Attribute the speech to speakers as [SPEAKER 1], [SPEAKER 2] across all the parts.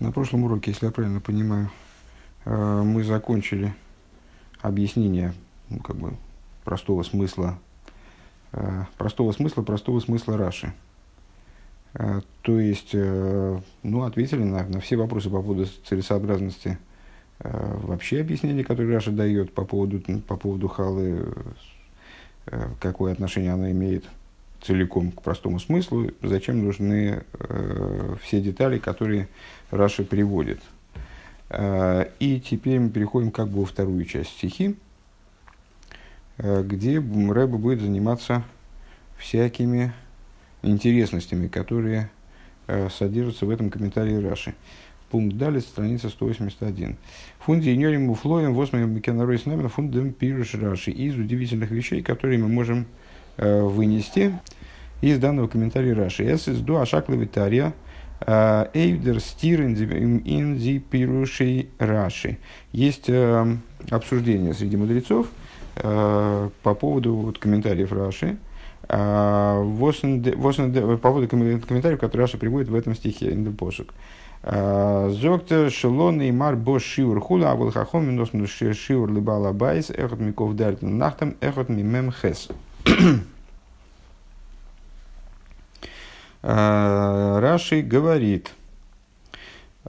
[SPEAKER 1] На прошлом уроке, если я правильно понимаю, э, мы закончили объяснение ну, как бы, простого смысла, э, простого смысла, простого смысла Раши. Э, то есть, ну, ответили на, на все вопросы по поводу целесообразности вообще объяснения, которое Раша дает по поводу, по поводу халы, какое отношение оно имеет целиком к простому смыслу, зачем нужны э, все детали, которые Раши приводит. Э, и теперь мы переходим как бы во вторую часть стихи, э, где Рэба будет заниматься всякими интересностями, которые э, содержатся в этом комментарии Раши. Пункт далее, страница 181. Фунди иньорим муфлоем восьмым бекенарой с нами фундам пируш Раши. Из удивительных вещей, которые мы можем э, вынести из данного комментария Раши. עס איז דא א שקלא וטריא э, אויף דער סתירה אין די פירושי רש"י. Есть э, обсуждение среди мудрецов э, по поводу вот, комментариев Раши. По поводу комментариев, которые Раша приводит в этом стихе, אין דעם פסוק. זאגט ער שלא נאמר בה שיעור חלה, אבל חכמים נתנו שיעור לבעל הבית, אחד מכ"ד ולנחתום, אחד ממ"ח. Э, Раши говорит,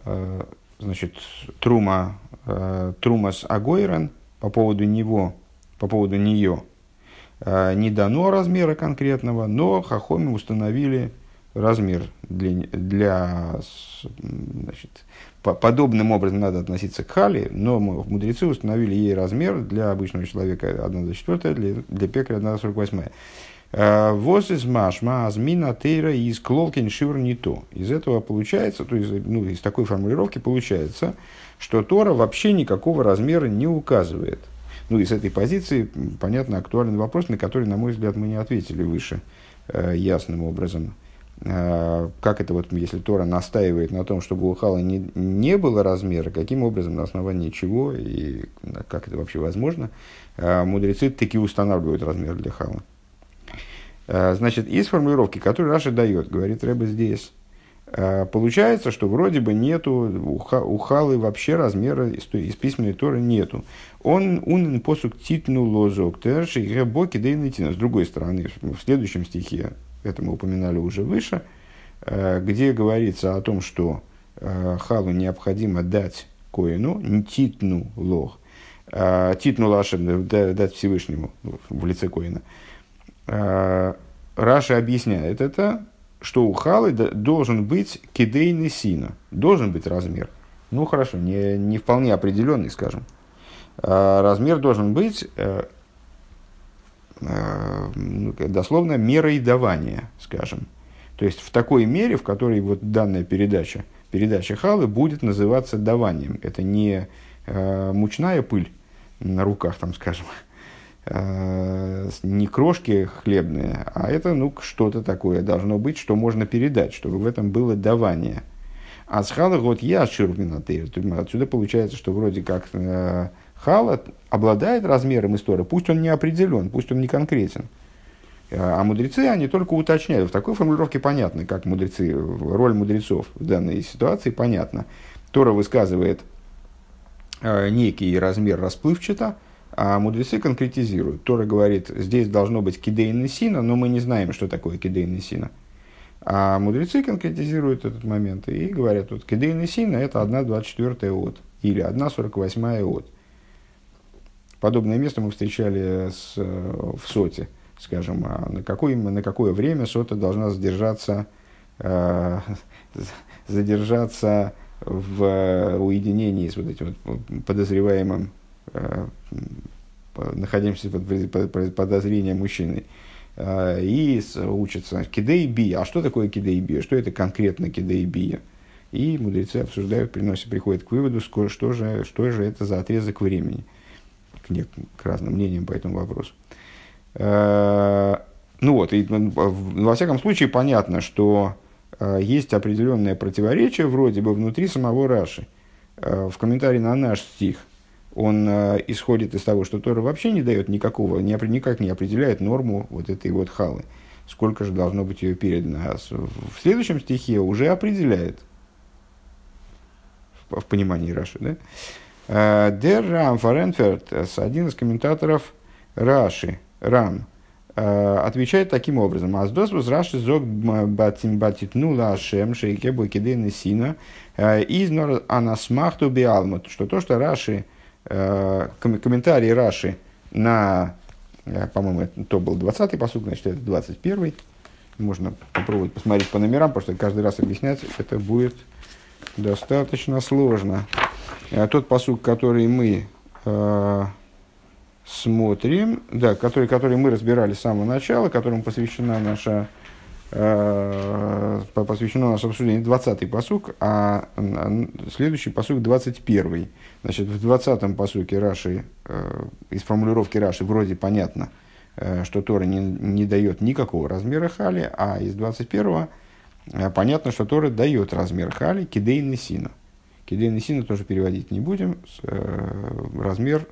[SPEAKER 1] э, значит, Трума, э, Трумас Агойран по поводу него, по поводу нее, не дано размера конкретного, но Хахоми установили размер для, для значит, по, подобным образом надо относиться к Хали, но мудрецы установили ей размер для обычного человека 1,24, для, для пекаря 1,48. Э, Воз из машма азмина тейра из клолкин шивр не то. Из этого получается, то есть ну, из такой формулировки получается, что Тора вообще никакого размера не указывает. Ну и с этой позиции, понятно, актуальный вопрос, на который, на мой взгляд, мы не ответили выше э, ясным образом. Э, как это вот, если Тора настаивает на том, чтобы у Хала не, не было размера, каким образом, на основании чего и как это вообще возможно, мудрецы таки устанавливают размер для Хала. Э, значит, из формулировки, которую Раша дает, говорит Рэба здесь, э, получается, что вроде бы нету, у Халы вообще размера из, письменной Торы нету. Он унен посук титну лозок терши гребоки дейнетина. С другой стороны, в следующем стихе, это мы упоминали уже выше, э, где говорится о том, что Халу необходимо дать Коину, титну лох, титну лашем, дать Всевышнему в лице Коина – Раша объясняет это, что у халы должен быть кидейный сина, должен быть размер. Ну хорошо, не, не вполне определенный, скажем. А размер должен быть э, э, ну, дословно мерой давания, скажем. То есть в такой мере, в которой вот данная передача, передача халы будет называться даванием. Это не мучная пыль на руках, там, скажем, Э, не крошки хлебные, а это ну, что-то такое должно быть, что можно передать, чтобы в этом было давание. А с хала вот я ширминатейр. Отсюда получается, что вроде как э, хала обладает размером истории, пусть он не определен, пусть он не конкретен. Э, а мудрецы, они только уточняют. В такой формулировке понятно, как мудрецы, роль мудрецов в данной ситуации понятна. Тора высказывает э, некий размер расплывчато, а мудрецы конкретизируют. Тора говорит, здесь должно быть кидейный сина, но мы не знаем, что такое кидейный сина. А мудрецы конкретизируют этот момент и говорят, вот кидейный сина это 1,24 от или 1,48 от. Подобное место мы встречали с, в соте, скажем, а на, какое, на какое время сота должна задержаться, э, задержаться в уединении с вот этим вот подозреваемым находимся под, под подозрением мужчины, э, и учатся кидей А что такое кидей Что это конкретно кидей И мудрецы обсуждают, приносят, приходят к выводу, что же, что же это за отрезок времени. К, не, к разным мнениям по этому вопросу. Э, ну вот, и, во всяком случае понятно, что есть определенное противоречие вроде бы внутри самого Раши. В комментарии на наш стих он э, исходит из того, что Тора вообще не дает никакого, не, никак не определяет норму вот этой вот халы. Сколько же должно быть ее передано. А в следующем стихе уже определяет. в понимании Раши. Да? Дер Рам Фаренферт, один из комментаторов Раши, Рам, отвечает таким образом. Аздос воз Раши зог батим батитну лашем шейке бойкидейны сина из нор анасмахту биалмут. Что то, что Раши, комментарий Раши на, по-моему, то был 20-й посуд, значит, это 21-й, можно попробовать посмотреть по номерам, потому что каждый раз объяснять это будет достаточно сложно. А тот посук, который мы э, смотрим, да, который, который мы разбирали с самого начала, которому посвящена наша э, посвящено наше обсуждение 20-й посук, а следующий посук 21-й. Значит, в 20-м посуке Раши, э, из формулировки Раши вроде понятно – Э, что Тора не, не дает никакого размера хали, а из 21-го э, понятно, что Тора дает размер хали кидейны сина. Кидейны сина тоже переводить не будем. Э, размер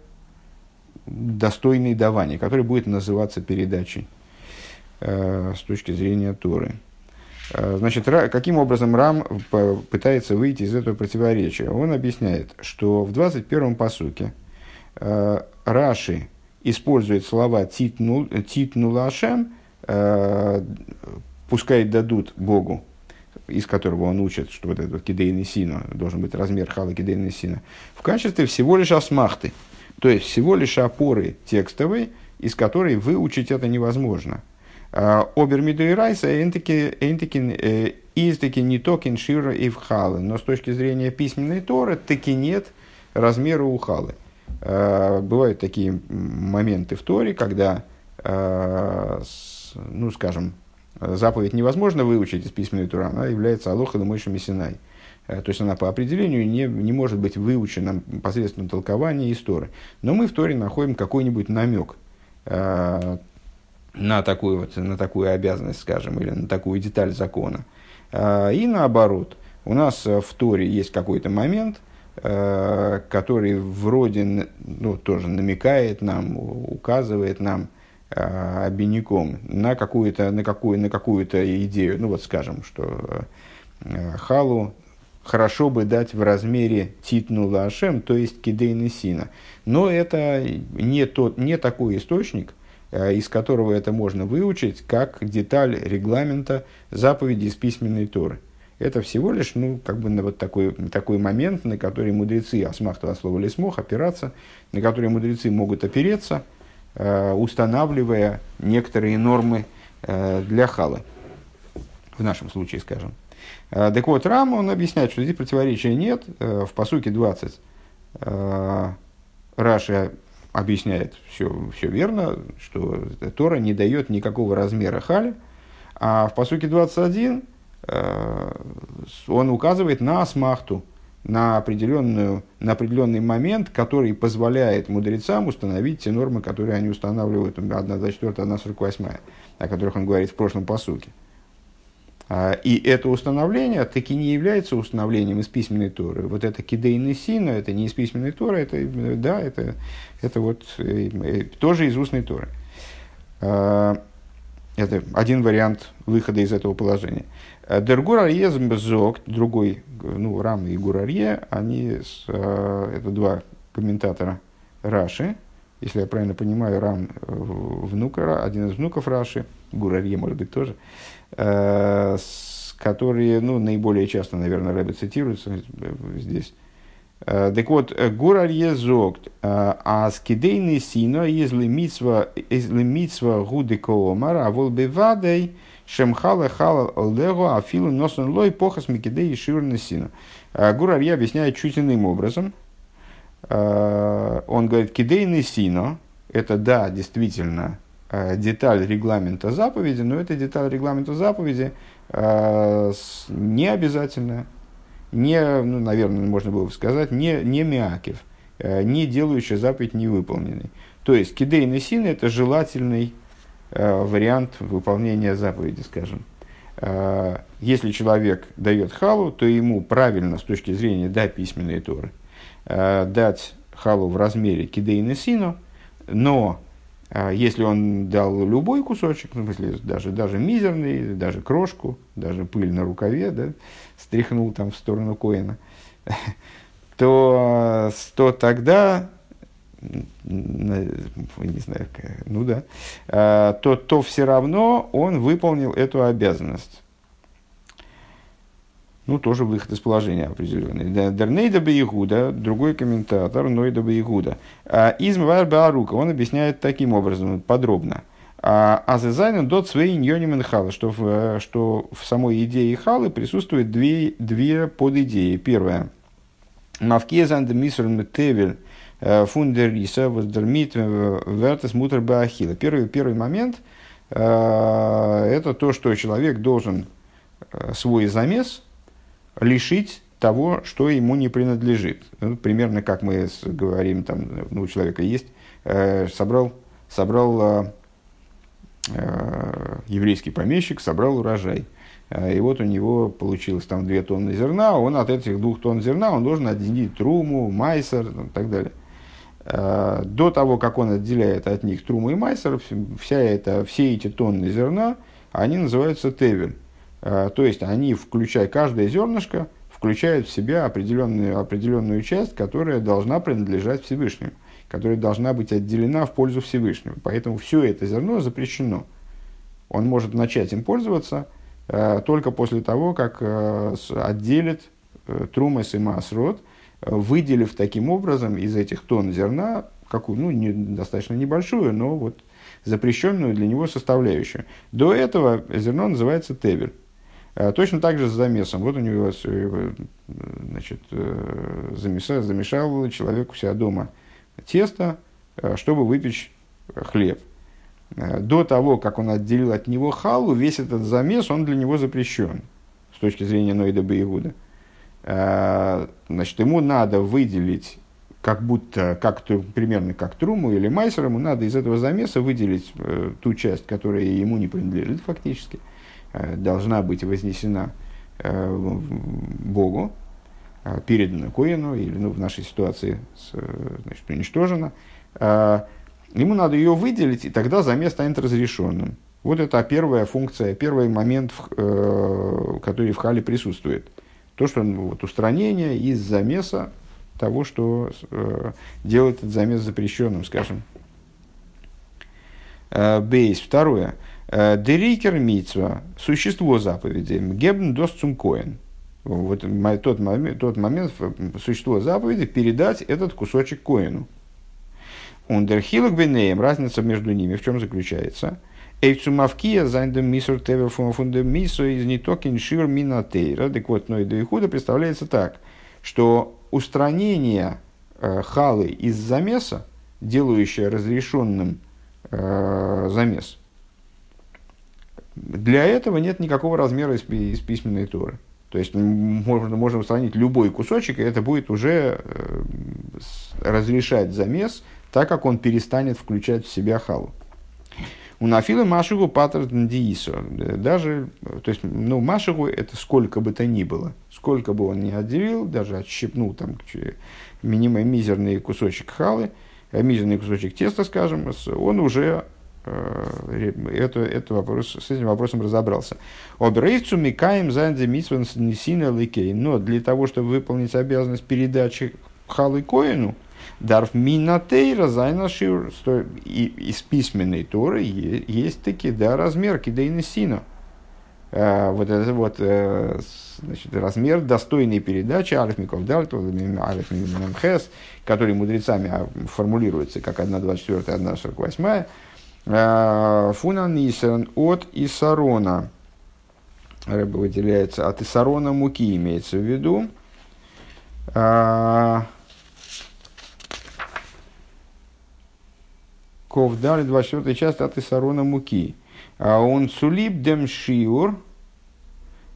[SPEAKER 1] достойный давания, который будет называться передачей с точки зрения Торы. Значит, каким образом Рам пытается выйти из этого противоречия? Он объясняет, что в 21-м посуке Раши использует слова титну, титну лашем, э, пускай дадут Богу, из которого он учит, что вот этот кидейный сина, должен быть размер хала кидейный сина, в качестве всего лишь асмахты, то есть всего лишь опоры текстовой, из которой выучить это невозможно. А, Обермиду и Райса эйнтекин э, не токен шира и вхалы, но с точки зрения письменной торы таки нет размера у халы. Э, бывают такие моменты в Торе, когда, э, ну, скажем, заповедь невозможно выучить из письменной Торы, она является Алоха Мойшем Синай. Э, то есть она по определению не, не может быть выучена посредством толкования из Торы. Но мы в Торе находим какой-нибудь намек на такую, вот, на такую обязанность, скажем, или на такую деталь закона. И наоборот, у нас в Торе есть какой-то момент – Э, который вроде ну, тоже намекает нам, указывает нам э, обиняком на какую-то на какую, на какую-то идею. Ну вот скажем, что халу хорошо бы дать в размере титну лашем, то есть кидейны сина. Но это не, тот, не такой источник, из которого это можно выучить, как деталь регламента заповеди из письменной Торы это всего лишь ну, как бы вот такой, такой момент, на который мудрецы, асмахта от слова лесмох, опираться, на который мудрецы могут опереться, э, устанавливая некоторые нормы э, для халы. В нашем случае, скажем. Э, так вот, Рам, он объясняет, что здесь противоречия нет. Э, в посуке 20 э, Раша объясняет все, все верно, что Тора не дает никакого размера хали. А в посуке 21 Э, он указывает на асмахту, на, определенную, на определенный момент, который позволяет мудрецам установить те нормы, которые они устанавливают, 1.24, 1.48, о которых он говорит в прошлом посуке. А, и это установление таки не является установлением из письменной Торы. Вот это кидейный сина, это не из письменной Торы, это, да, это, это вот э, э, тоже из устной Торы. А, это один вариант выхода из этого положения. Дергур Арье Зок, другой, ну, Рам и Гурарье, они, это два комментатора Раши, если я правильно понимаю, Рам э, внук, один из внуков Раши, Гурарье, может быть, тоже, которые, ну, наиболее часто, наверное, Рэбе цитируются здесь. Так вот, Гурарье Зок, а скидейный сино, если митсва гуды коомара, а волбевадей, Шемхала хала лего афилу носон лой похас микидей и ширна сина. А, Гур Арья объясняет чуть иным образом. Он говорит, кидейный сино, это да, действительно, деталь регламента заповеди, но это деталь регламента заповеди не обязательная, не, ну, наверное, можно было бы сказать, не, не миакив, не делающая заповедь невыполненной. То есть, кидейный син – это желательный Э, вариант выполнения заповеди, скажем. Э, если человек дает халу, то ему правильно с точки зрения да, письменной Торы э, дать халу в размере кидейны сину, но если он дал любой кусочек, ну, если даже, даже мизерный, даже крошку, даже пыль на рукаве, да, стряхнул там в сторону коина, то, то тогда, не знаю, ну да, то, то все равно он выполнил эту обязанность. Ну, тоже выход из положения определенный. Дернейда Бейгуда, другой комментатор, Нойда Бейгуда. Изм Баарука, он объясняет таким образом, подробно. Азезайнен дот свей ньоним халы, что в, что в самой идее халы присутствует две, две подидеи. Первая. Мавкезан де мисрн тевель э, фундериса воздермит э, вертес мутер баахила. Первый, первый момент э, это то, что человек должен свой замес лишить того, что ему не принадлежит. Ну, примерно как мы говорим, там, ну, у человека есть, собрал, собрал Э, еврейский помещик собрал урожай. Э, и вот у него получилось там 2 тонны зерна, он от этих двух тонн зерна он должен отделить труму, майсер и так далее. Э, до того, как он отделяет от них труму и майсер, вся это, все эти тонны зерна, они называются тевель. То есть они, включая каждое зернышко, включают в себя определенную, определенную часть, которая должна принадлежать Всевышнему которая должна быть отделена в пользу Всевышнего. Поэтому все это зерно запрещено. Он может начать им пользоваться э, только после того, как э, отделит э, трумас и масрот, э, выделив таким образом из этих тонн зерна какую, ну, не, достаточно небольшую, но вот запрещенную для него составляющую. До этого зерно называется тевель. Э, точно так же с замесом. Вот у него э, значит, замешал, замешал человек у себя дома тесто, э, чтобы выпечь хлеб. Э, до того, как он отделил от него халу, весь этот замес, он для него запрещен с точки зрения Ноида Баигуда. Э, значит, ему надо выделить, как будто, как, примерно как труму или майсер, ему надо из этого замеса выделить ту часть, которая ему не принадлежит фактически, должна быть вознесена Богу, а, передана Коину, или ну, в нашей ситуации значит, уничтожена, ему надо ее выделить, и тогда замес станет разрешенным. Вот это первая функция, первый момент, э, который в хале присутствует. То, что ну, вот, устранение из замеса того, что э, делает этот замес запрещенным, скажем. Э, бейс. Второе. Дерикер митцва. Существо заповеди. Гебн дос цумкоин вот тот момент, тот момент существо заповеди, передать этот кусочек коэну. און דער חילוק ביניהם, разница между ними в чем заключается? Эйцумавкия зайндем мисур тевер фундем мису из нитокин шир минатейра. Так вот, но и до Ихуда представляется так, что устранение э, халы из замеса, делающее разрешенным э, замес, для этого нет никакого размера из, из письменной торы. То есть можно, можно устранить любой кусочек, и это будет уже э, разрешать замес, так как он перестанет включать в себя халу. У нафила машигу патер диисо. Даже, то есть, ну, машигу это сколько бы то ни было. Сколько бы он ни отделил, даже отщипнул там минимум мизерный кусочек халы, э, мизерный кусочек теста, скажем, он уже Э, это, это вопрос, с этим вопросом разобрался. Обрейцу микаем занди митсван несина ликей. Но для того, чтобы выполнить обязанность передачи халы коину, дарф минатейра зайнашир, и из письменной торы есть таки, да, размер кидейнесина. Uh, вот это вот uh, значит, размер достойной передачи Алифмиков Дальт, Алифмиков который мудрецами а, формулируется как 1.24, 1.48, Э, Фунан Исерн от Исарона. Рыба выделяется от Исарона муки, имеется в виду. Э, Ковдали, 24 часть от Исарона муки. А он сулиб дем шиур,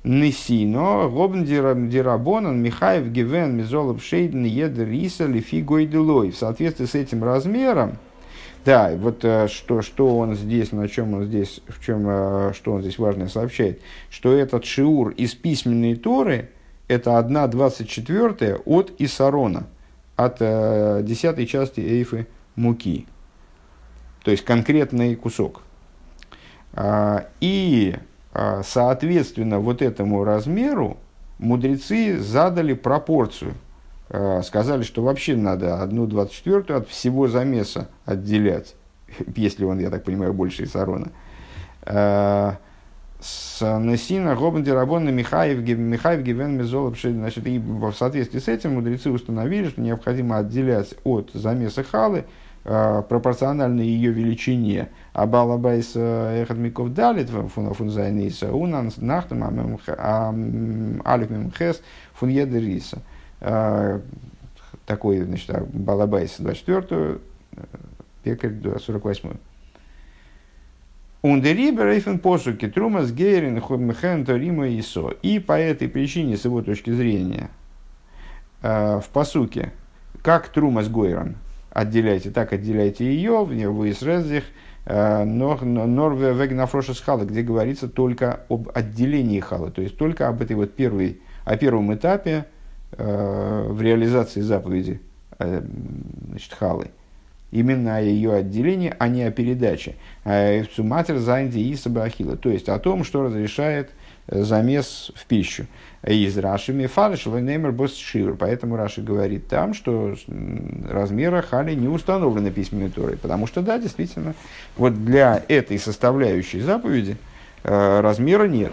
[SPEAKER 1] Несино, Гобн Дирабонан, Михаев Гивен, Мизолов Шейден, Едер Иса, Лифи Гойделой. В соответствии с этим размером, да, вот э, что, что он здесь, на чем он здесь, в чем, э, что он здесь важное сообщает, что этот шиур из письменной Торы – это 1,24 от Исарона, от э, десятой части эйфы муки. То есть конкретный кусок. А, и, а, соответственно, вот этому размеру мудрецы задали пропорцию сказали, что вообще надо одну двадцать четвертую от всего замеса отделять, если он, я так понимаю, больше Исарона. С Несина Гобн Дирабон Михаев Михаев Гивен Мезолов Значит, и в соответствии с этим мудрецы установили, что необходимо отделять от замеса халы пропорционально ее величине. А Балабайс Эхад Миков Далит фунзайниса Унан Нахтам Алиф Мемхес фун Едериса. Такой, значит, Балабайс 24 пекарь 48 Ундерибер Эйфен посуки Трумас Гейрин Хобмхен Торима Исо. И по этой причине, с его точки зрения, в посуке, как Трумас Гойран, отделяйте, так отделяйте ее, вы из Резих, Норве Вегнафрошес Хала, где говорится только об отделении Хала, то есть только об этой вот первой, о первом этапе в реализации заповеди значит, Халы именно о ее отделении, а не о передаче. Цуматер зайнди и сабахила. То есть о том, что разрешает э, замес в пищу. Из Раши Мефарыш Лойнеймер Босс Шивер. Поэтому Раши говорит там, что размера хали не установлены письменной Торой. Потому что, да, действительно, вот для этой составляющей заповеди э, размера нет.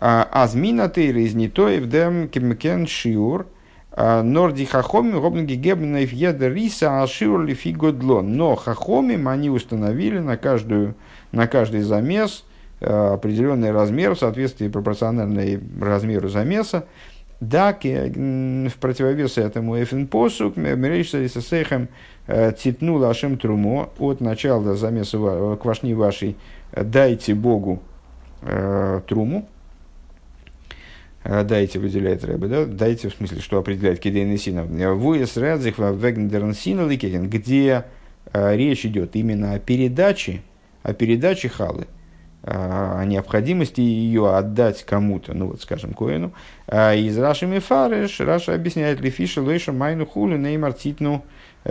[SPEAKER 1] А, Азмина тейра из нитоев дем кемкен шиур – Норди хахоми гобнги гебнев еда риса ашиур лифи Но хахомим они установили на, каждую, на каждый замес э, определенный размер в соответствии пропорциональной размеру замеса. Да, в противовес этому эфин посук, мерейшса сейхем э, титнула ашем трумо от начала замеса квашни вашей дайте Богу э, труму, Э, дайте выделяет Рэбе, да? дайте в смысле, что определяет Кедейн и Синов. Вуес Рэдзих Вегндерн Синоликетин, где э, речь идет именно о передаче, о передаче халы, э, о необходимости ее отдать кому-то, ну вот, скажем, Коину. Из Раши Мефареш, Раша объясняет Лефиша Лейша Майну Хулю Неймар Титну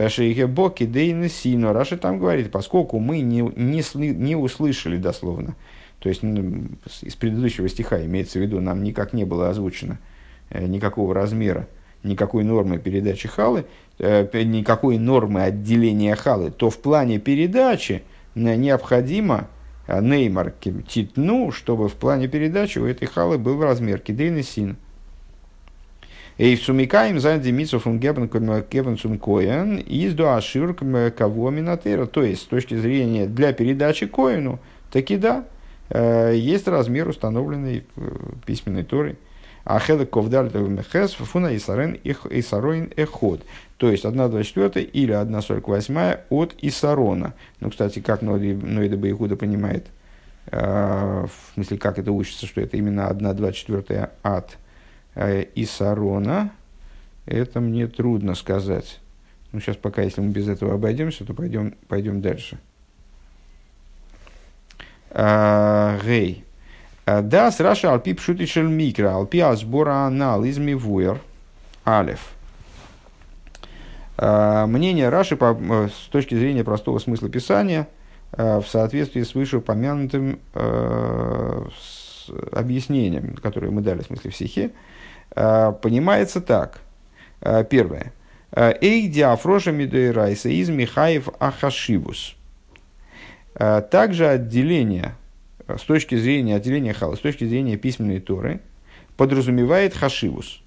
[SPEAKER 1] Шейхе Боки Дейн Сино. Раша там говорит, поскольку мы не, не, не услышали дословно, то есть ну, из предыдущего стиха имеется в виду, нам никак не было озвучено э, никакого размера, никакой нормы передачи халы, э, никакой нормы отделения халы, то в плане передачи э, необходимо неймар титну, чтобы в плане передачи у этой халы был размер кидейный син. И в сумикаем за демицов он гебен кевен коен из дуашир кого минатера. То есть, с точки зрения для передачи коину, таки да, есть размер, установленный э, письменной Торой. Ахеда ковдаль мехес фуна исарен исароин эход. То есть 1,24 или 1,48 от Исарона. Ну, кстати, как Ноида Баихуда понимает, э, в смысле, как это учится, что это именно 1,24 от Исарона, это мне трудно сказать. Ну, сейчас пока, если мы без этого обойдемся, то пойдем, пойдем дальше. Гей. Да, с Раша Алпи Пшутишель Микро, Алпи Асбора Анал из Мивуэр, Алев. Мнение Раши по, э, с точки зрения простого смысла писания э, в соответствии с вышеупомянутым э, с объяснением, которое мы дали в смысле в стихе, понимается так. Первое. Эй диафроша мидуэрайса из Михаев Ахашивус – а также отделение, с точки зрения отделения хала, с точки зрения письменной Торы, подразумевает хашивус,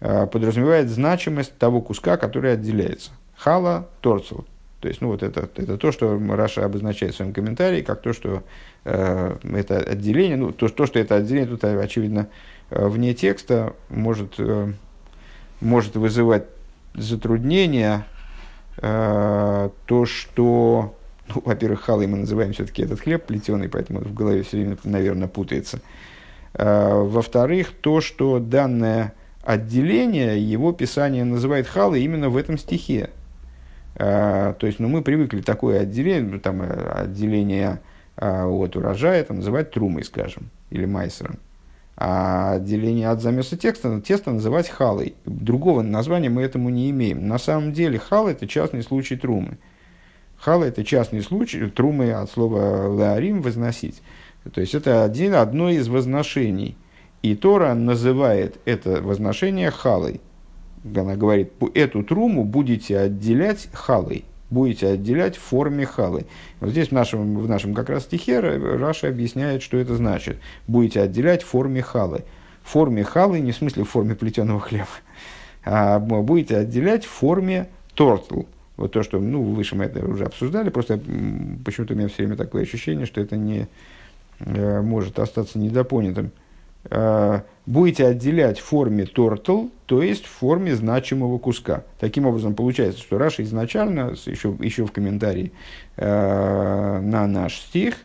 [SPEAKER 1] а, подразумевает значимость того куска, который отделяется. Хала торцел. То есть, ну, вот это, это то, что Раша обозначает в своем комментарии, как то, что э, это отделение, ну, то, то, что это отделение, тут, очевидно, э, вне текста может, э, может вызывать затруднения э, то, что ну, во-первых, халой мы называем все-таки этот хлеб плетеный, поэтому в голове все время, наверное, путается. А, во-вторых, то, что данное отделение, его писание называет халой именно в этом стихе. А, то есть, ну, мы привыкли такое отделение, ну, там, э, отделение а, от урожая там, называть трумой, скажем, или майсером. А отделение от замеса текста, теста называть халой. Другого названия мы этому не имеем. На самом деле хал – это частный случай трумы. Хала – это частный случай, трумы от слова леарим – возносить. То есть, это один, одно из возношений. И Тора называет это возношение халой. Она говорит, эту труму будете отделять халой, будете отделять в форме халы. Вот здесь в нашем, в нашем как раз стихе Раша объясняет, что это значит. Будете отделять в форме халы. В форме халы, не в смысле в форме плетеного хлеба, а будете отделять в форме тортл. Вот то, что, ну, выше мы это уже обсуждали, просто почему-то у меня все время такое ощущение, что это не э, может остаться недопонятым. Э, будете отделять в форме тортл, то есть в форме значимого куска. Таким образом, получается, что Раша изначально, еще, еще в комментарии э, на наш стих,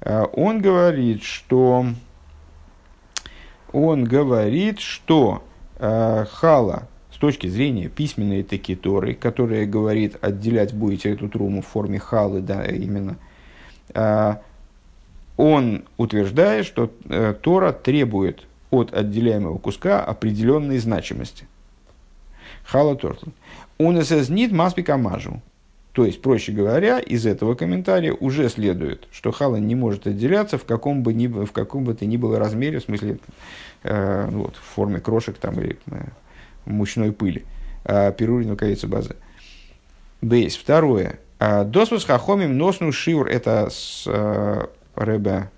[SPEAKER 1] э, он говорит, что он говорит, что э, хала точки зрения письменной текиторы, которая говорит, отделять будете эту труму в форме халы, да, именно, э, он утверждает, что э, Тора требует от отделяемого куска определенной значимости. Хала Тортл. Он нит маспика мажу. То есть, проще говоря, из этого комментария уже следует, что хала не может отделяться в каком бы, ни, в каком бы то ни было размере, в смысле э, вот, в форме крошек там, или э, мучной пыли, э, перурину кавица базы. Бейс. Второе. «А Досвус хахомим носну шиур. Это с, э, Рэбе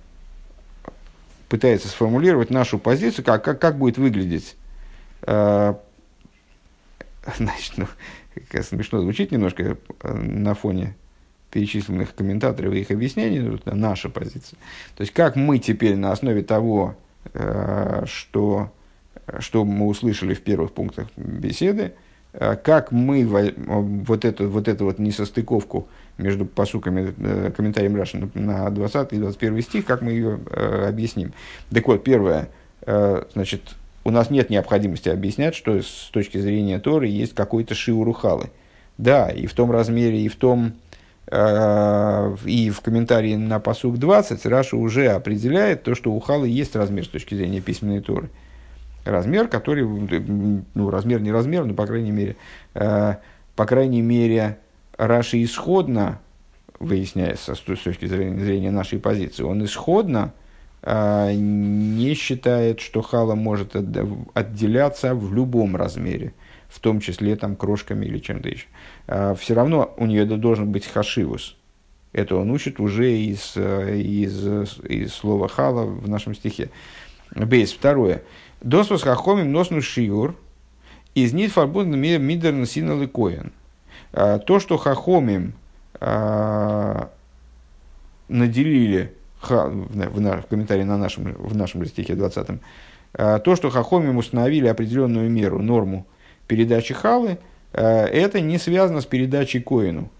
[SPEAKER 1] пытается сформулировать нашу позицию, как, как, как будет выглядеть. Значит, ну, смешно звучит немножко на фоне перечисленных комментаторов и их объяснений, это наша позиция. То есть, как мы теперь на основе того, что, что мы услышали в первых пунктах беседы, как мы вот эту вот, эту вот несостыковку между посуками, э, комментарием Раши на 20 и 21 стих, как мы ее э, объясним. Так вот, первое, э, значит, у нас нет необходимости объяснять, что с точки зрения Торы есть какой-то шиурухалы. Да, и в том размере, и в том, э, и в комментарии на посук 20 Раша уже определяет то, что у халы есть размер с точки зрения письменной Торы. Размер, который, ну, размер не размер, но, по крайней мере, э, по крайней мере, Раши исходно, выясняется с точки зрения, зрения нашей позиции, он исходно э, не считает, что хала может отделяться в любом размере, в том числе там, крошками или чем-то еще. Э, все равно у нее должен быть хашивус. Это он учит уже из, из, из слова хала в нашем стихе. Бейс. Второе. Досвос хахомим носну шиур из нит фарбун мидерн синалы коэн. А, то, что хахомим а, наделили, в комментарии на нашем, в нашем стихе 20, а, то, что хахомим установили определенную меру, норму передачи халы, это не связано с передачей коину,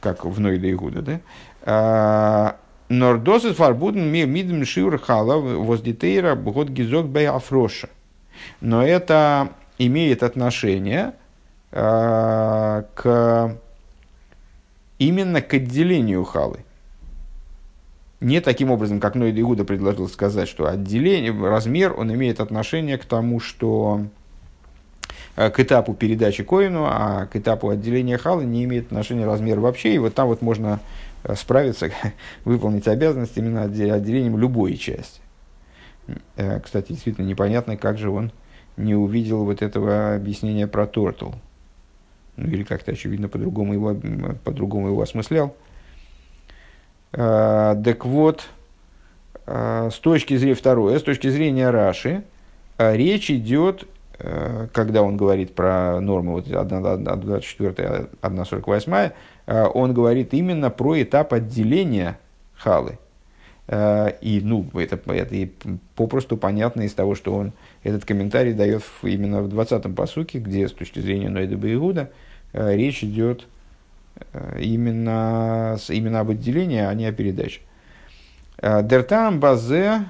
[SPEAKER 1] как в Нойда Игуда. Да? Нордосис фарбуден мидм шиур хала воздитейра год гизок бей афроша. Но это имеет отношение Э, к, именно к отделению халы. Не таким образом, как Ноид Иуда предложил сказать, что отделение, размер, он имеет отношение к тому, что э, к этапу передачи коину, а к этапу отделения халы не имеет отношения размер вообще. И вот там вот можно справиться, выполнить обязанность именно отделением любой части. Кстати, действительно непонятно, как же он не увидел вот этого объяснения про тортл ну или как-то, очевидно, по-другому его, по-другому его осмыслял. А, так вот, с точки зрения, второе, с точки зрения Раши, речь идет, когда он говорит про норму вот 1.24, 1.48, а, он говорит именно про этап отделения халы. А, и, ну, это, это и попросту понятно из того, что он этот комментарий дает именно в 20-м посуке, где с точки зрения Ноида Баигуда э, речь идет э, именно, именно об отделении, а не о передаче. Э, Дертам базе,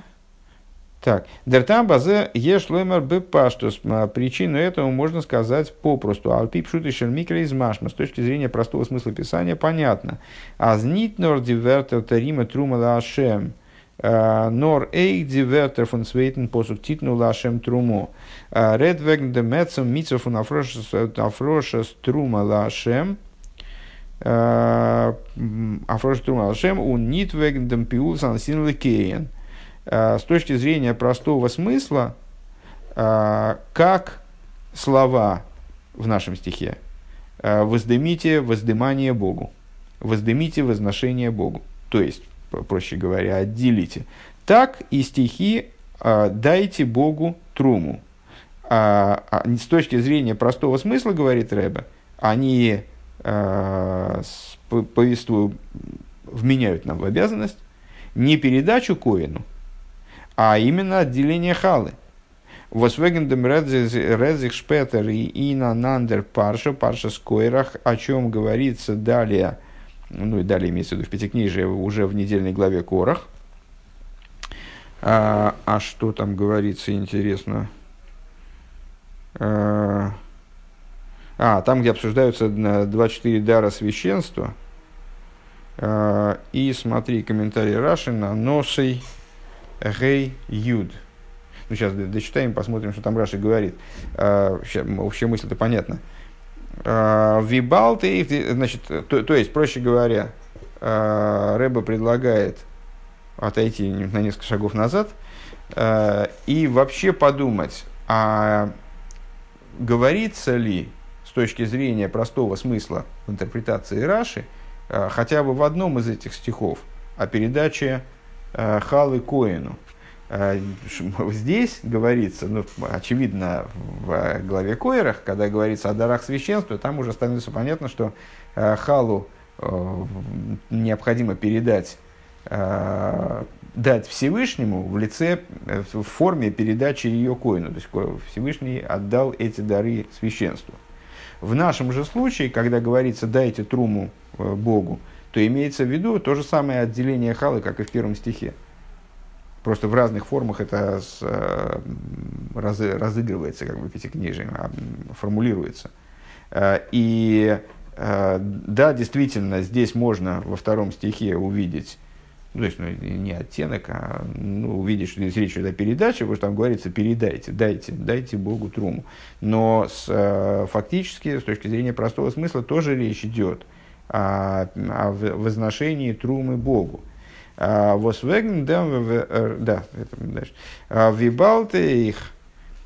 [SPEAKER 1] так, Дертам базе еш лоймер бепаштус. Причину этого можно сказать попросту. Алпип шутишер микро из машма. С точки зрения простого смысла писания понятно. Азнит нор дивертер тарима трума лашем. Нор эйк дивертер фон свейтен посук титну лашем труму. Ред веген де мецем митцва фон афроша струма лашем. Афроша струма лашем у нит веген дем пиул сан син лекеен. С точки зрения простого смысла, как слова в нашем стихе. «Воздымите воздымание Богу», «Воздымите возношение Богу». То есть, проще говоря, отделите. Так и стихи «Дайте Богу труму». А, а, с точки зрения простого смысла, говорит Рэбе, они э, повествуют, вменяют нам в обязанность не передачу Коину, а именно отделение халы. Восвегендем резих шпетер и ина нандер парша, парша скойрах, о чем говорится далее, ну и далее имеется в виду в Пятикнижии, уже в недельной главе Корах. А, а что там говорится, интересно? А, а, там, где обсуждаются 24 дара священства. А, и смотри комментарий Рашина. Носей гей юд. Ну, сейчас дочитаем, посмотрим, что там Раши говорит. А, общая мысль-то понятна. А, Вибалты, значит, то, то есть, проще говоря, Рэба предлагает отойти на несколько шагов назад и вообще подумать, а говорится ли с точки зрения простого смысла в интерпретации Раши, хотя бы в одном из этих стихов о передаче Халы Коину – а, здесь говорится, ну, очевидно, в главе Койрах, когда говорится о дарах священства, там уже становится понятно, что Халу необходимо передать, дать Всевышнему в лице, в форме передачи ее коину. То есть Всевышний отдал эти дары священству. В нашем же случае, когда говорится «дайте труму Богу», то имеется в виду то же самое отделение халы, как и в первом стихе. Просто в разных формах это с, э, раз, разыгрывается, как бы пятикнижием, а, формулируется. Э, и э, да, действительно, здесь можно во втором стихе увидеть, ну, то есть ну, не оттенок, а ну, увидеть, что здесь речь идет о передаче, потому что там говорится «передайте», «дайте», «дайте Богу труму». Но с, фактически, с точки зрения простого смысла, тоже речь идет о возношении трумы Богу. А, Восвеген, э, да, это. А, Вибалте их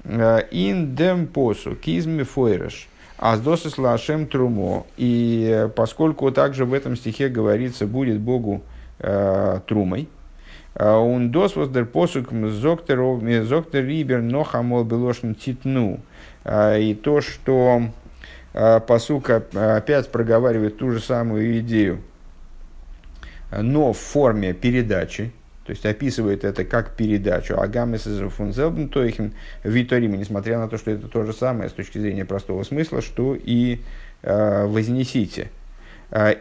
[SPEAKER 1] э, ин дем посу кизми фойреш. Аздосис лашем трумо. И поскольку также в этом стихе говорится, будет Богу э, трумой, он дос воздер посук зоктер рибер нохамол белошн титну. И то, что посука опять проговаривает ту же самую идею, но в форме передачи, то есть описывает это как передачу. Агамес фунзелбен тойхен виторима, несмотря на то, что это то же самое с точки зрения простого смысла, что и э, вознесите.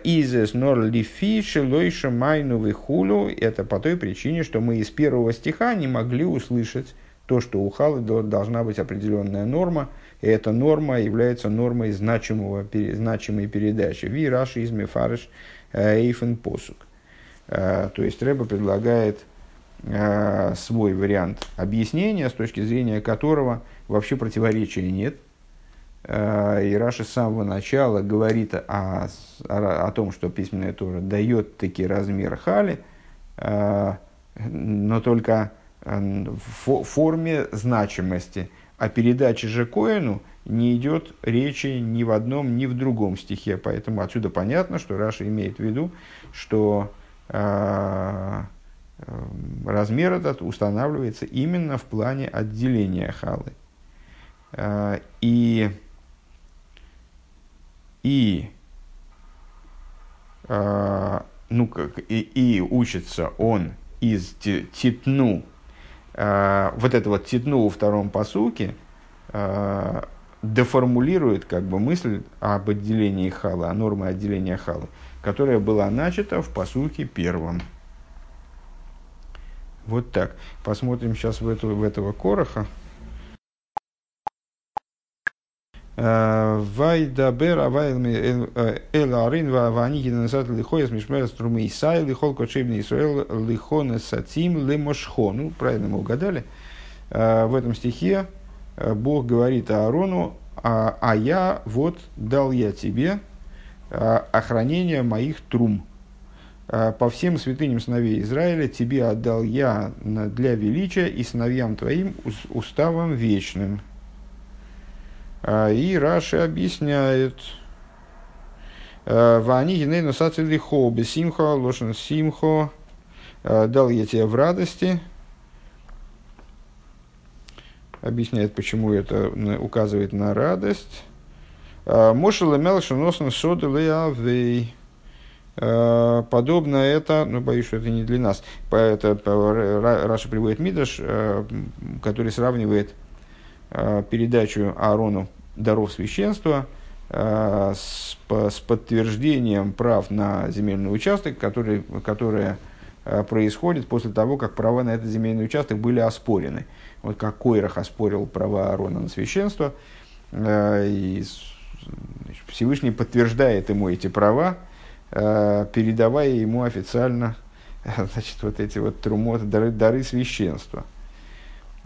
[SPEAKER 1] Изес нор лифиши лойша майну вихулю. Это по той причине, что мы из первого стиха не могли услышать то, что у халы должна быть определенная норма, и эта норма является нормой значимого, значимой передачи. Ви раши из мефарыш э, эйфен посук. Э, то есть Рэба предлагает э, свой вариант объяснения, с точки зрения которого вообще противоречия нет. И Раши с самого начала говорит о, о, о том, что письменная Тора дает таки размер хали, но только в форме значимости. О передаче же Коину не идет речи ни в одном, ни в другом стихе. Поэтому отсюда понятно, что Раша имеет в виду, что а, э, размер этот устанавливается именно в плане отделения халы. А, и, и, а, ну, как, и, и учится он из титну, вот это вот титну во втором посуке, деформулирует как бы мысль об отделении халы, о норме отделения халы которая была начата в посуке первом. Вот так. Посмотрим сейчас в, эту, в этого короха. Э, Вайдабер авайлми эл арин ваники насат лихоес мишмер струмы Исай лихол кочебный Исраэл лихона сатим лемошхо. Ну, правильно мы угадали. Э, в этом стихе э, Бог говорит Аарону, а, а я вот дал я тебе, Э, охранения моих трум. по всем святыням сыновей Израиля тебе отдал я для величия и сыновьям твоим уставом вечным. И Раши объясняет, Вани генейну сацили хо, бесимхо, лошен симхо, дал я тебе в радости. Объясняет, почему это указывает на радость. Мошел имел шиносен соды леавей. Подобно это, ну, боюсь, что это не для нас. Это Раша приводит Мидаш, который сравнивает передачу Аарону даров священства – Э, с, с подтверждением прав на земельный участок, который, которое э, происходит после того, как права на этот земельный участок были оспорены. Вот как Койрах оспорил права Аарона на священство, э, и Всевышний подтверждает ему эти права, передавая ему официально значит, вот эти вот трумоты, дары, дары священства –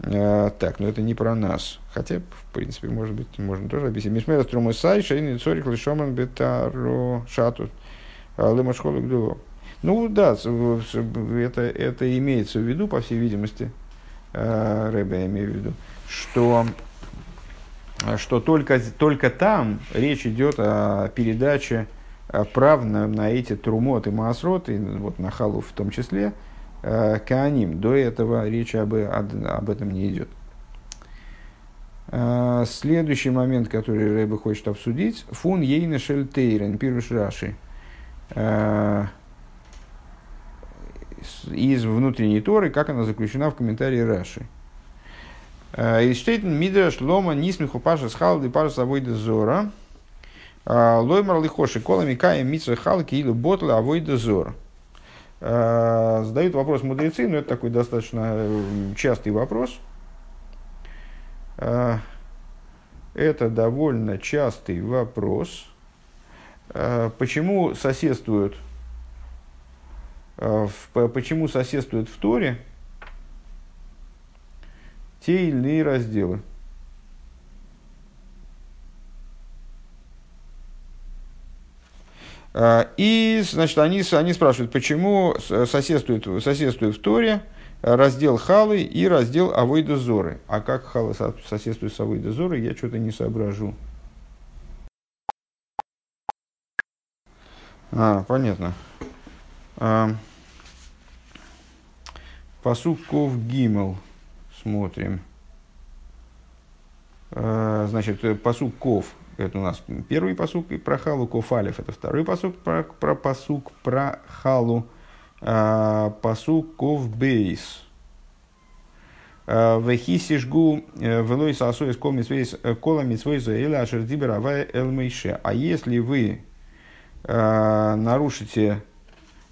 [SPEAKER 1] так, но это не про нас. Хотя, в принципе, может быть, можно тоже объяснить. Мисмера струмасай, шейни цорик лишоман бетаро шату. А, Лемашхолу гдуло. Ну да, это, это имеется в виду, по всей видимости, а, Рэбе, я имею в виду, что, что только, только там речь идет о передаче прав на, на эти трумот и маасрот, вот на халу в том числе, Кааним. До этого речи об, об этом не идет. Э, следующий момент, который Рэбе хочет обсудить, фун ейна шельтейрен, пируш раши. Э, из внутренней Торы, как она заключена в комментарии Раши. Из штейтен мидраш лома нисмиху паша схалды паша савойда зора. Лоймар лихоши колами каем митсва халки или ботла авойда зора. Э, задают вопрос мудрецы, но это такой достаточно э, частый вопрос. Э, это довольно частый вопрос. Почему соседствуют, почему соседствуют в Торе те или иные разделы? И, значит, они, они спрашивают, почему соседствуют, соседствуют в Торе раздел Халы и раздел Авойда Зоры. А как Хала соседствует с Авойда я что-то не соображу. А, понятно. А, Посук Ков Гимел смотрим. А, значит, посук Ков это у нас первый посук про халу кофалев, это второй посук про, про посук про халу, а, посук ков бейс. А, Вехисишгу э, велой сасуес колами свой заэля ашердибер авая элмейше. А если вы а, нарушите,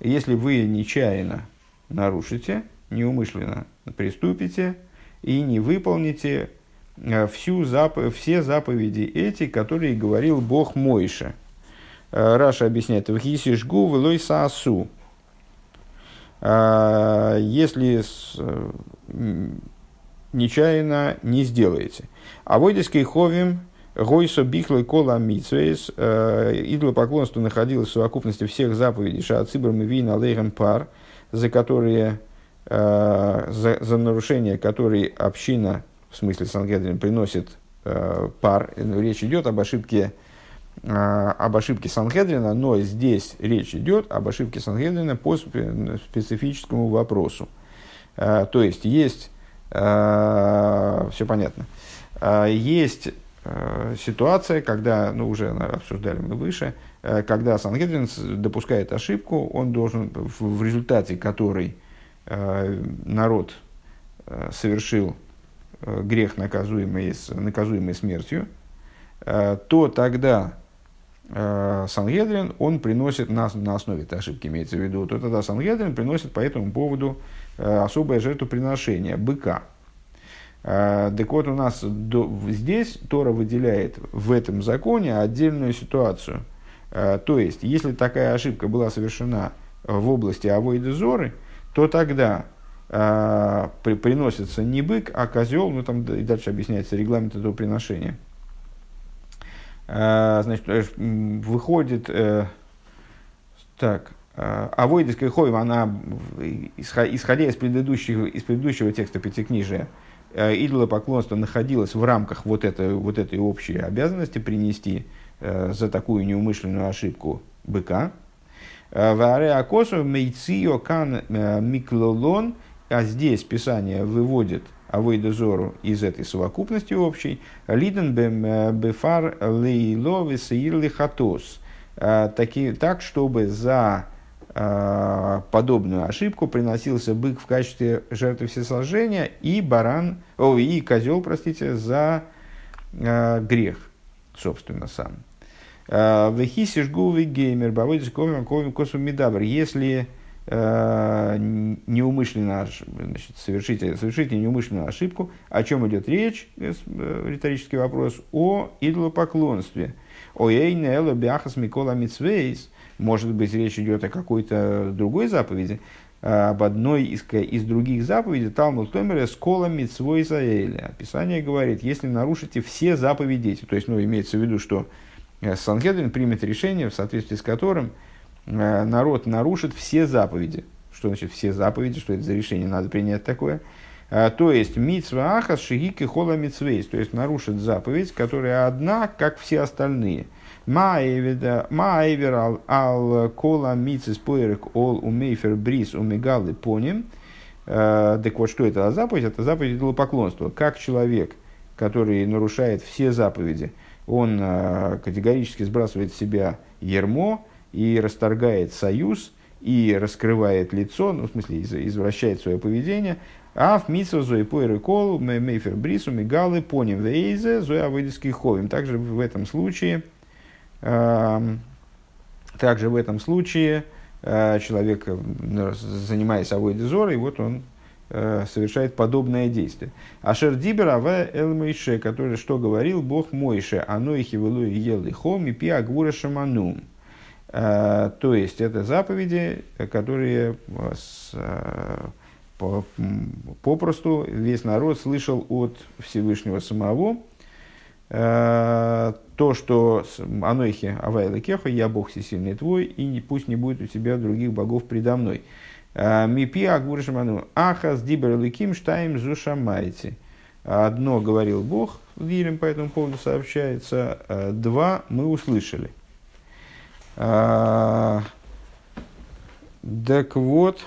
[SPEAKER 1] если вы нечаянно нарушите, неумышленно приступите и не выполните Э, всю зап... все заповеди эти, которые говорил Бог Мойше. Э, Раша объясняет, «Вхисишгу влой саасу». Э, если нечаянно не сделаете. А войдеской ховим Гойсо бихлой кола митсвейс, идолопоклонство находилось в совокупности всех заповедей Шаацибрам и Вин Алейхем Пар, за которые, за, за нарушение которой община в смысле Сангедрин, приносит э, пар. Речь идет об ошибке, э, об ошибке Сангедрина, но здесь речь идет об ошибке Сангедрина по специфическому вопросу. Э, то есть, есть, э, все понятно, э, есть э, ситуация, когда, ну, уже обсуждали мы выше, э, когда Сангедрин допускает ошибку, он должен, в, результате которой э, народ э, совершил грех, наказуемый, наказуемый смертью, э, то тогда э, Сангедрин, он приносит на, на основе этой ошибки, имеется в виду, то тогда Сангедрин приносит по этому поводу особое жертвоприношение, быка. Так вот, у нас до, здесь Тора выделяет в этом законе отдельную ситуацию. То есть, если такая ошибка была совершена в области авойды зоры, то тогда а, при, приносится не бык, а козел, ну там и дальше объясняется регламент этого приношения. А, значит, э, выходит, э, так, Авойдовская хойм, она, исходя из предыдущего, из предыдущего текста Пятикнижия, идолопоклонство находилось в рамках вот этой, вот этой общей обязанности принести за такую неумышленную ошибку быка. Варе акосу мейцио кан миклолон, а здесь Писание выводит Авойдозору из этой совокупности общей. Лиден бефар лейло весеир лихатос. Так, чтобы за Э, подобную ошибку приносился бык в качестве жертвы всесожжения и баран, о, и козел, простите, за э, грех, собственно, сам. Э, Вехисиш геймер, баводис ковим косу медабр. Если э, неумышленно значит, совершите, совершите неумышленную ошибку, о чем идет речь, риторический вопрос, о идолопоклонстве. О эйне эло бяхас микола мицвейс – может быть, речь идет о какой-то другой заповеди, а, об одной из, из других заповедей, Талмуд Томер Эскола Митсвой Заэля. Писание говорит, если нарушите все заповеди то есть, ну, имеется в виду, что э, Санхедрин примет решение, в соответствии с которым э, народ нарушит все заповеди. Что значит все заповеди, что это за решение надо принять такое? А, то есть, митсва ахас шигики хола митсвейс, то есть нарушит заповедь, которая одна, как все остальные – Маэвер ал кола мицис поэрек ол умейфер брис умегалы поним. Э, так вот, что это за заповедь? Это заповедь идолопоклонства. Как человек, который нарушает все заповеди, он э, категорически сбрасывает с себя ермо и расторгает союз, и раскрывает лицо, ну, в смысле, извращает свое поведение, а в зои поэры кол мейфер брису мигалы поним вейзе зоя выдиски ховим. Также в этом случае – Эм, также в этом случае э, человек, э, занимаясь авой дезорой, вот он э, совершает подобное действие. Ашер дибер ава эл Мойше, который что говорил Бог Мойше, оно их евелу и ел и хом и пи агвура шаманум. То есть это заповеди, которые с, попросту весь народ слышал от Всевышнего самого, Э, то, что Анойхи Авайла Кеха, я Бог всесильный твой, и не, пусть не будет у тебя других богов предо мной. Э, Мипи Агуршаману Ахас Дибер Ликим Штайм Зушамайти. Одно говорил Бог, Вилем по этому поводу сообщается, э, два мы услышали. Так вот,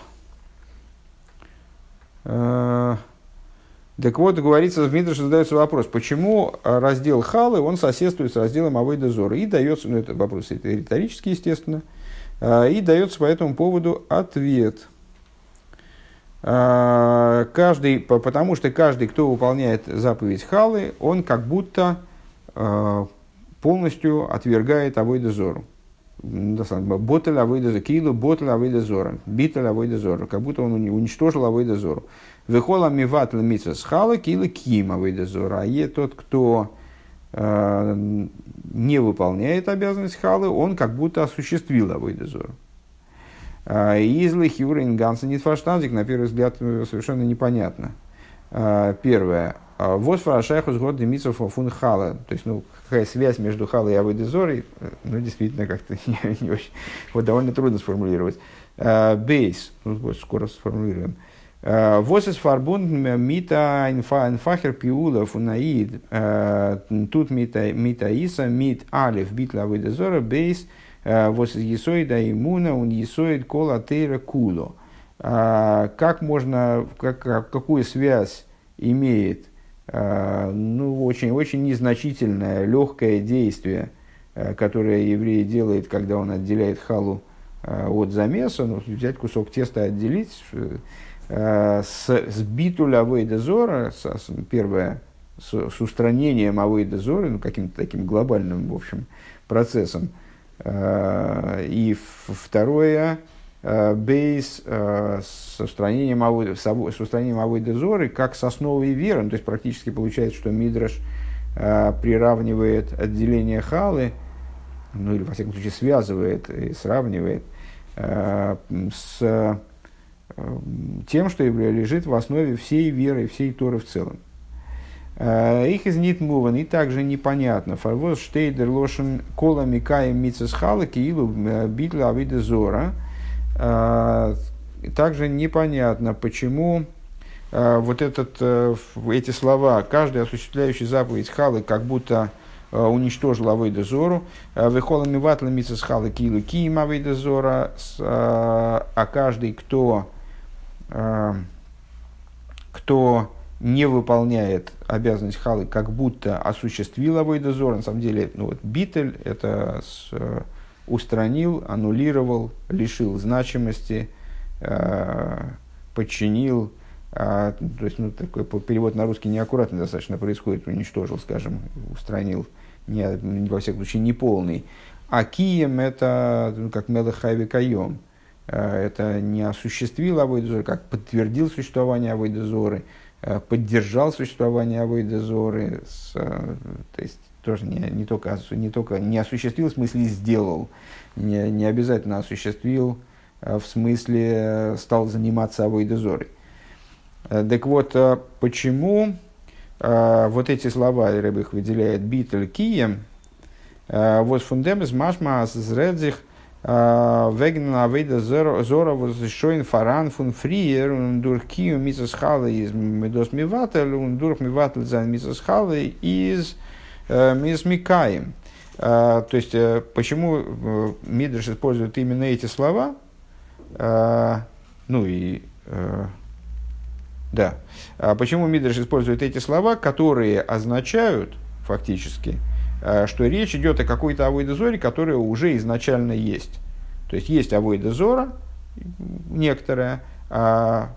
[SPEAKER 1] так вот, говорится, в Мидрше задается вопрос, почему раздел Халы, он соседствует с разделом Авойда Зора. И дается, ну это вопрос это риторический, естественно, а, и дается по этому поводу ответ. А, каждый, потому что каждый, кто выполняет заповедь Халы, он как будто а, полностью отвергает Авойда Зору. Ботель Авойда Килу, Ботель Авойда Зора, Битель Авойда Зора, как будто он уничтожил Авойда Зору. Вехола миват митсва схала кила кима выдазора. А тот, кто э, не выполняет обязанность халы, он как будто осуществил авойдазор. А, Излы хюрин ганса нитфаштанзик, на первый взгляд, совершенно непонятно. А, первое. Вот фарашайхус год демитсов фун хала. То есть, ну, какая связь между халой и авойдазорой, ну, действительно, как-то не, не очень, вот довольно трудно сформулировать. Бейс, ну, вот скоро сформулируем. Ist verbunden mit ein Facher Piula von Naid, тут mit Isa, mit Alef, Bitla Vedezora, Beis, was ist Есоида Имуна, он Есоид Кола Тейра Куло. Как можно, как, какую связь имеет ну, очень, очень незначительное, легкое действие, которое еврей делает, когда он отделяет халу от замеса, ну, взять кусок теста, отделить, Э, с, с битуля авойда зора, с, с, первое, с, с устранением авойда зора, ну, каким-то таким глобальным, в общем, процессом. Э, и второе, э, бейс с устранением авойда, с устранением авойда зоры, как с основой веры. Ну, то есть, практически получается, что Мидраш приравнивает отделение халы, ну или, во всяком случае, связывает и сравнивает с тем, что лежит в основе всей веры, всей Торы в целом. Э, их из нитмуван и также непонятно. Фарвоз штейдер лошен кола микаем мицесхала киилу э, битла авида зора. Также непонятно, почему вот этот, эти слова, каждый осуществляющий заповедь халы, как будто уничтожил Авейда Зору. Вехолами ватла митсас халы килу киим Авейда Зора. А каждый, кто, кто не выполняет обязанность халы, как будто осуществил Авойда Зора. На самом деле, ну вот битель это с, э, устранил, аннулировал, лишил значимости, э, подчинил. Э, то есть, ну, такой перевод на русский неаккуратно достаточно происходит, уничтожил, скажем, устранил, не, во всяком случае, не полный. А кием это ну, как мелахайви кайом. Э, это не осуществил Авойда как подтвердил существование Авойда Зоры Э, поддержал существование Авойдезоры, то есть тоже не, не, только, не только не осуществил, в смысле сделал, не, не обязательно осуществил, э, в смысле стал заниматься Авойдезорой. Так вот, почему вот эти слова, Рэб их выделяет, битель кием, вот фундемес машма зредзих – Веген авейда зора возшоин фаран фун фриер und durch kiu мисас халы из медос миватель und durch миватель за мисас халы из мис микаем. То есть, почему Мидриш использует именно эти слова? Ну и да. Почему Мидриш использует эти слова, которые означают фактически – Э, что речь идет о какой-то авойдозоре, которая уже изначально есть. То есть есть авойдозора некоторая, а,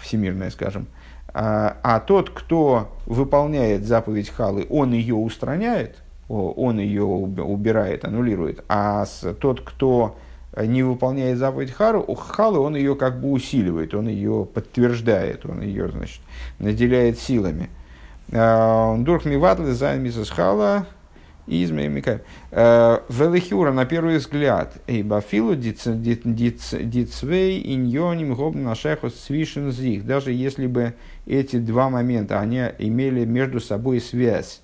[SPEAKER 1] всемирная, скажем, а, а тот, кто выполняет заповедь Халы, он ее устраняет, он ее убирает, аннулирует, а тот, кто не выполняет заповедь Хару, Халы, он ее как бы усиливает, он ее подтверждает, он ее, значит, наделяет силами. Э, Дурх Миватлы за Мисас Хала, Измеймикай. Э, Велихюра, на первый взгляд, Эйбафилу дицвей иньоним гоб нашехос свишен зих. Даже если бы эти два момента, они имели между собой связь,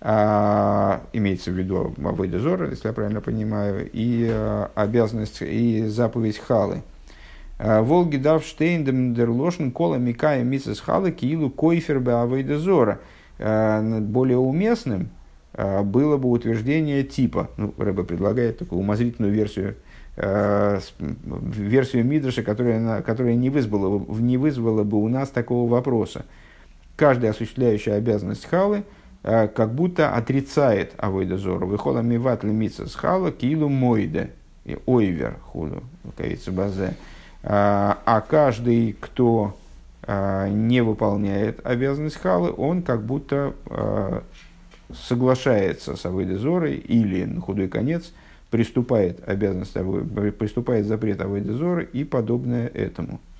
[SPEAKER 1] а, имеется в виду Авойда Зора, если я правильно понимаю, и а, обязанность, и заповедь Халы. Э, Волги дав штейн дерлошен кола микая мисс Халы киилу койфер. Э, более уместным – было бы утверждение типа. Ну, Рэбе предлагает такую умозрительную версию, э, версию Мидраша, которая, которая не, вызвала, не вызвала бы у нас такого вопроса. Каждый осуществляющий обязанность халы э, как будто отрицает авойда зору. Выхода миват лимитса с хала килу мойде. И ойвер худу, кавица базе. А, а каждый, кто не выполняет обязанность халы, он как будто соглашается с Авойдезорой или, на худой конец, приступает, обязанность, приступает запрет Авойдезоры и подобное этому –